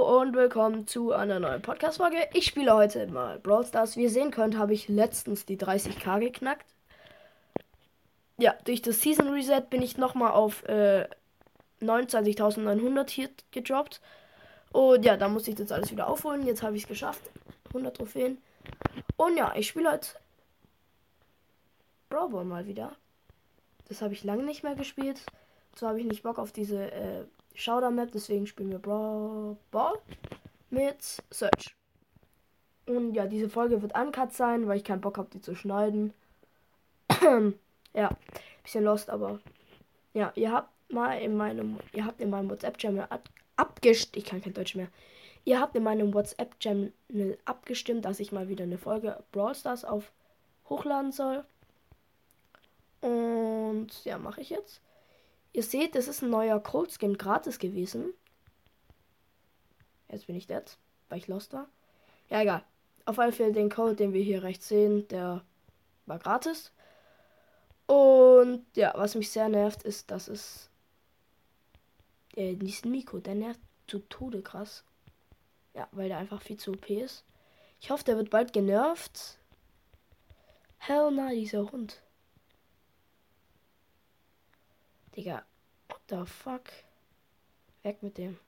Und willkommen zu einer neuen Podcast-Folge. Ich spiele heute mal Brawl Stars. Wie ihr sehen könnt, habe ich letztens die 30k geknackt. Ja, durch das Season Reset bin ich nochmal auf äh, 29.900 hier gedroppt. Und ja, da muss ich das alles wieder aufholen. Jetzt habe ich es geschafft. 100 Trophäen. Und ja, ich spiele heute Brawl Ball mal wieder. Das habe ich lange nicht mehr gespielt. So habe ich nicht Bock auf diese äh, Showdown Map, deswegen spielen wir Ball mit Search. Und ja, diese Folge wird uncut sein, weil ich keinen Bock habe, die zu schneiden. ja, bisschen lost, aber ja, ihr habt mal in meinem, ihr habt in meinem WhatsApp-Channel abgestimmt, ich kann kein Deutsch mehr. Ihr habt in meinem WhatsApp-Channel abgestimmt, dass ich mal wieder eine Folge Brawl Stars auf hochladen soll. Und ja, mache ich jetzt. Ihr seht, das ist ein neuer Cold Skin gratis gewesen. Jetzt bin ich dead, weil ich lost war. Ja, egal. Auf alle Fälle den Code, den wir hier rechts sehen, der war gratis. Und ja, was mich sehr nervt, ist, dass es äh, diesen Miko, der nervt zu Tode krass. Ja, weil der einfach viel zu OP ist. Ich hoffe, der wird bald genervt. Hell na, dieser Hund. Digga. What the fuck? Weg mit dem.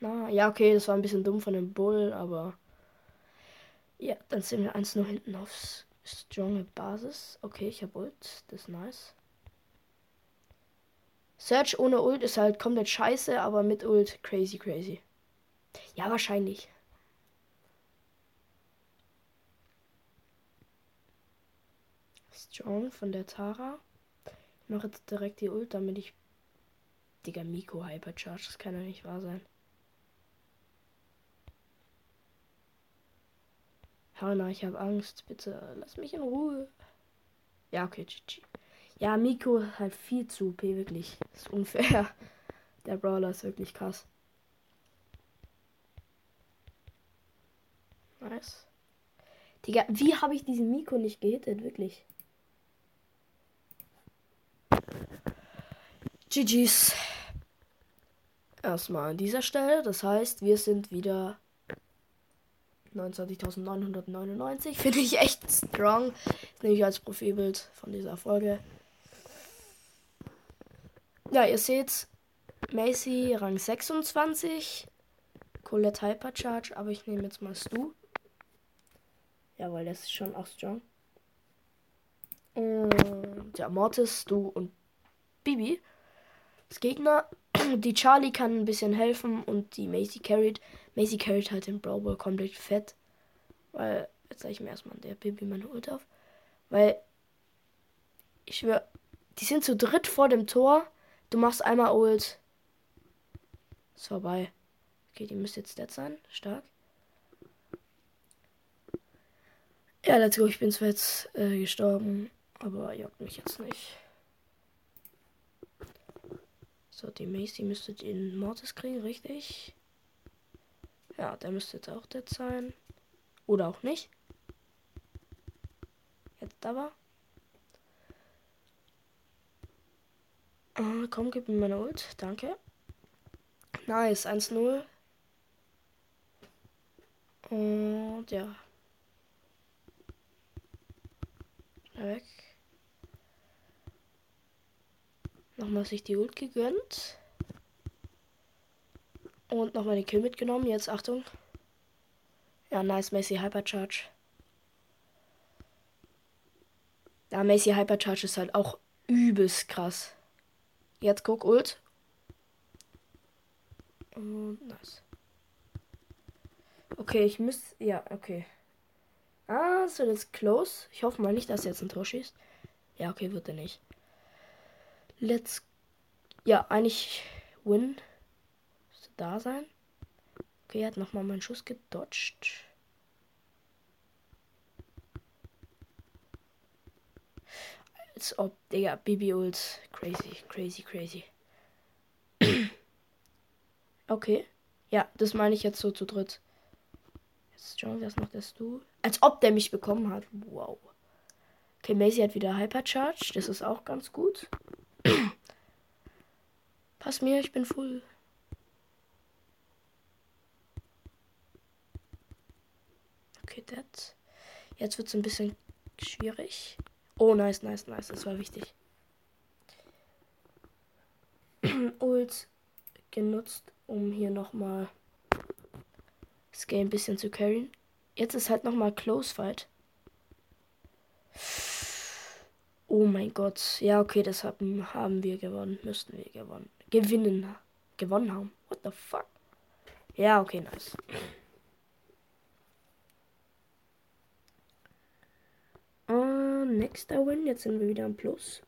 Na, ja, okay, das war ein bisschen dumm von dem Bull, aber. Ja, dann sind wir eins nur hinten aufs Stronge Basis. Okay, ich hab Ult. Das ist nice. Search ohne Ult ist halt komplett scheiße, aber mit Ult crazy, crazy. Ja, wahrscheinlich. Strong von der Tara mache jetzt direkt die Ult, damit ich. Digga, Miko Hypercharge, das kann ja nicht wahr sein. Hanna, ich habe Angst. Bitte lass mich in Ruhe. Ja, okay, GG. Ja, Miko halt viel zu OP, wirklich. Das ist unfair. Der Brawler ist wirklich krass. Nice. Digga, wie habe ich diesen Miko nicht gehittet? Wirklich. GG's. Erstmal an dieser Stelle. Das heißt, wir sind wieder 29.999. Finde ich echt strong. Das nehme ich als Profilbild von dieser Folge. Ja, ihr seht, Macy Rang 26. Colette Hypercharge, aber ich nehme jetzt mal Stu. Ja, weil das ist schon auch strong. Und ja, Mortis, Stu und Bibi. Das Gegner, die Charlie kann ein bisschen helfen und die Macy carried. Macy carried halt den Brawl komplett fett. Weil, jetzt zeige ich mir erstmal der Baby meine Ult auf. Weil, ich schwör, die sind zu dritt vor dem Tor. Du machst einmal Ult. Ist vorbei. Okay, die müsste jetzt dead sein. Stark. Ja, let's go. Ich bin zwar jetzt äh, gestorben, aber juckt mich jetzt nicht. So, die Macy müsste den Mortis kriegen, richtig? Ja, der müsste jetzt auch dead sein. Oder auch nicht. Jetzt aber. Ah, komm, gib mir meine Ult. Danke. Nice, 1-0. Und ja. Weg. Nochmal sich die Ult gegönnt. Und nochmal den Kill mitgenommen. Jetzt Achtung. Ja, nice Messi Hypercharge. Ja, Messi Hypercharge ist halt auch übelst krass. Jetzt guck Ult. Und nice. Okay, ich muss. Ja, okay. Ah, es wird jetzt close. Ich hoffe mal nicht, dass er jetzt ein Tor schießt. Ja, okay, wird er nicht. Let's. Ja, eigentlich win. Müsste da sein. Okay, er hat nochmal meinen Schuss gedodged. Als ob, Digga, Bibi Ult. Crazy, crazy, crazy. okay. Ja, das meine ich jetzt so zu dritt. Jetzt John, das macht das du. Als ob der mich bekommen hat. Wow. Okay, Macy hat wieder Hypercharge. Das ist auch ganz gut. Pass mir, ich bin full. Okay, das. Jetzt wird es ein bisschen schwierig. Oh, nice, nice, nice. Das war wichtig. Ult genutzt, um hier nochmal das Game ein bisschen zu carryen. Jetzt ist halt nochmal Close Fight. Oh mein Gott. Ja, okay, das haben, haben wir gewonnen. Müssten wir gewonnen. Gewinnen. Gewonnen haben. What the fuck? Ja, okay, nice. Uh, next I win. Jetzt sind wir wieder am Plus.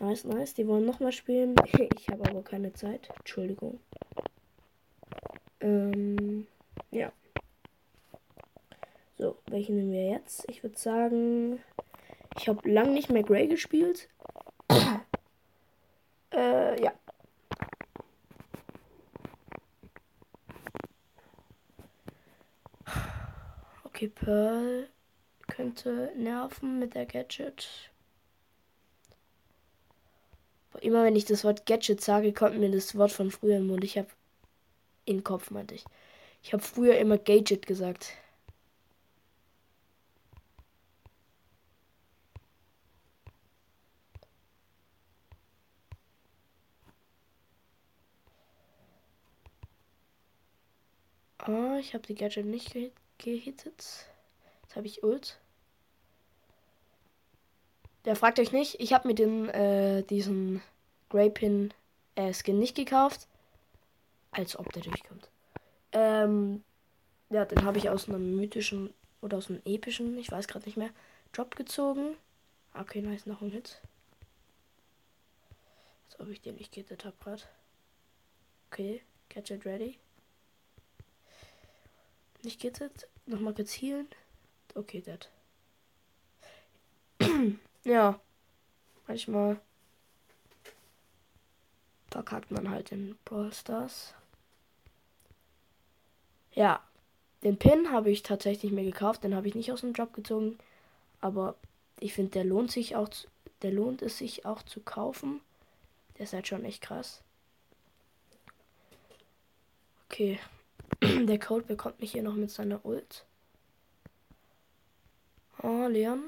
Nice, nice. Die wollen nochmal spielen. Ich habe aber keine Zeit. Entschuldigung. Ähm, ja. So, welchen nehmen wir jetzt? Ich würde sagen, ich habe lang nicht mehr Grey gespielt. äh, ja. Okay, Pearl könnte nerven mit der Gadget. Immer wenn ich das Wort Gadget sage, kommt mir das Wort von früher im Mund. Ich habe in Kopf, meinte ich. Ich habe früher immer Gadget gesagt. Ah, ich habe die Gadget nicht ge gehittet. Jetzt habe ich Ult. Der fragt euch nicht, ich habe mir den, äh, diesen Greypin äh, Skin nicht gekauft. Als ob der durchkommt. Ähm, ja, den habe ich aus einem mythischen oder aus einem epischen, ich weiß gerade nicht mehr, Drop gezogen. Okay, nice, noch ein Hit. Als ob ich den nicht gehittet habe gerade. Okay, Gadget ready. Nicht gehittet. Nochmal kurz healen. Okay, dead. ja. Manchmal verkackt man halt in Brawl Stars. Ja, den Pin habe ich tatsächlich mir gekauft, den habe ich nicht aus dem Job gezogen, aber ich finde, der lohnt sich auch, der lohnt es sich auch zu kaufen. Der ist halt schon echt krass. Okay, der Code bekommt mich hier noch mit seiner Ult. Oh, Leon.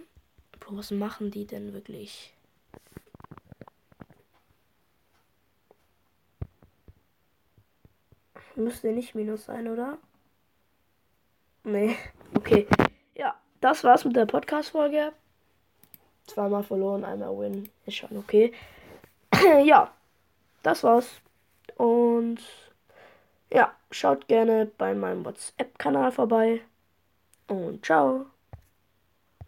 Bro, was machen die denn wirklich? Müsste nicht Minus sein, oder? Nee. Okay. Ja, das war's mit der Podcast-Folge. Zweimal verloren, einmal win. Ist schon okay. ja, das war's. Und ja, schaut gerne bei meinem WhatsApp-Kanal vorbei. Und ciao.